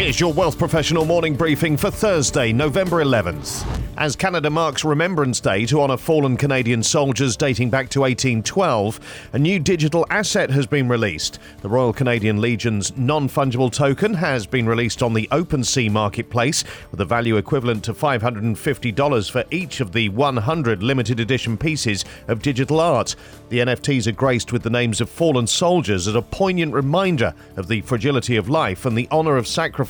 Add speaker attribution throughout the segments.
Speaker 1: Here's your Wealth Professional morning briefing for Thursday, November 11th. As Canada marks Remembrance Day to honour fallen Canadian soldiers dating back to 1812, a new digital asset has been released. The Royal Canadian Legion's non fungible token has been released on the OpenSea marketplace with a value equivalent to $550 for each of the 100 limited edition pieces of digital art. The NFTs are graced with the names of fallen soldiers as a poignant reminder of the fragility of life and the honour of sacrifice,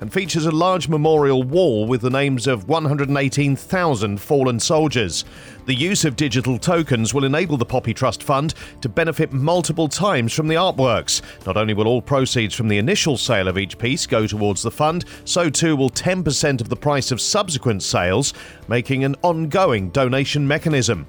Speaker 1: and features a large memorial wall with the names of 118,000 fallen soldiers. The use of digital tokens will enable the Poppy Trust Fund to benefit multiple times from the artworks. Not only will all proceeds from the initial sale of each piece go towards the fund, so too will 10% of the price of subsequent sales, making an ongoing donation mechanism.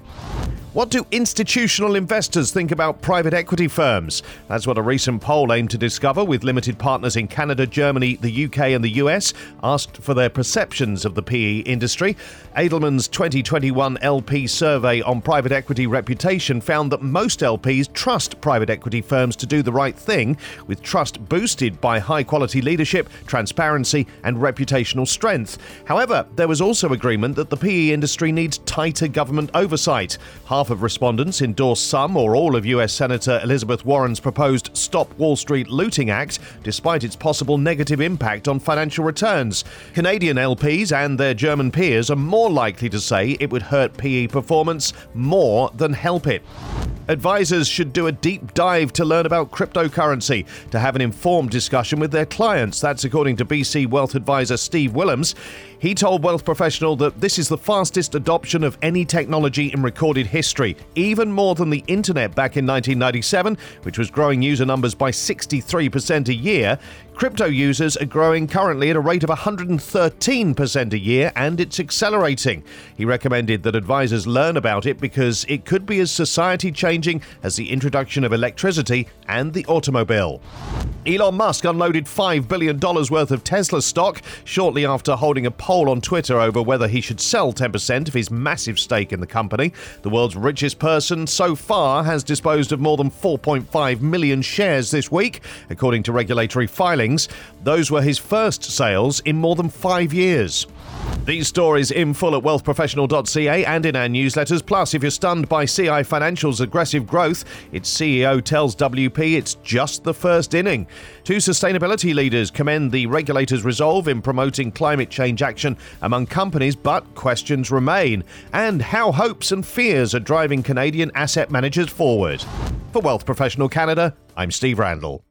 Speaker 1: What do institutional investors think about private equity firms? That's what a recent poll aimed to discover with limited partners in Canada, Germany, the UK, and the US asked for their perceptions of the PE industry. Edelman's 2021 LP survey on private equity reputation found that most LPs trust private equity firms to do the right thing, with trust boosted by high quality leadership, transparency, and reputational strength. However, there was also agreement that the PE industry needs tighter government oversight. Of respondents endorsed some or all of US Senator Elizabeth Warren's proposed Stop Wall Street Looting Act, despite its possible negative impact on financial returns. Canadian LPs and their German peers are more likely to say it would hurt PE performance more than help it. Advisors should do a deep dive to learn about cryptocurrency to have an informed discussion with their clients. That's according to BC Wealth Advisor Steve Willems. He told Wealth Professional that this is the fastest adoption of any technology in recorded history, even more than the internet back in 1997, which was growing user numbers by 63% a year. Crypto users are growing currently at a rate of 113% a year, and it's accelerating. He recommended that advisors learn about it because it could be as society changing as the introduction of electricity and the automobile. Elon Musk unloaded $5 billion worth of Tesla stock shortly after holding a poll on Twitter over whether he should sell 10% of his massive stake in the company. The world's richest person so far has disposed of more than 4.5 million shares this week, according to regulatory Those were his first sales in more than five years. These stories in full at wealthprofessional.ca and in our newsletters. Plus, if you're stunned by CI Financial's aggressive growth, its CEO tells WP it's just the first inning. Two sustainability leaders commend the regulator's resolve in promoting climate change action among companies, but questions remain. And how hopes and fears are driving Canadian asset managers forward. For Wealth Professional Canada, I'm Steve Randall.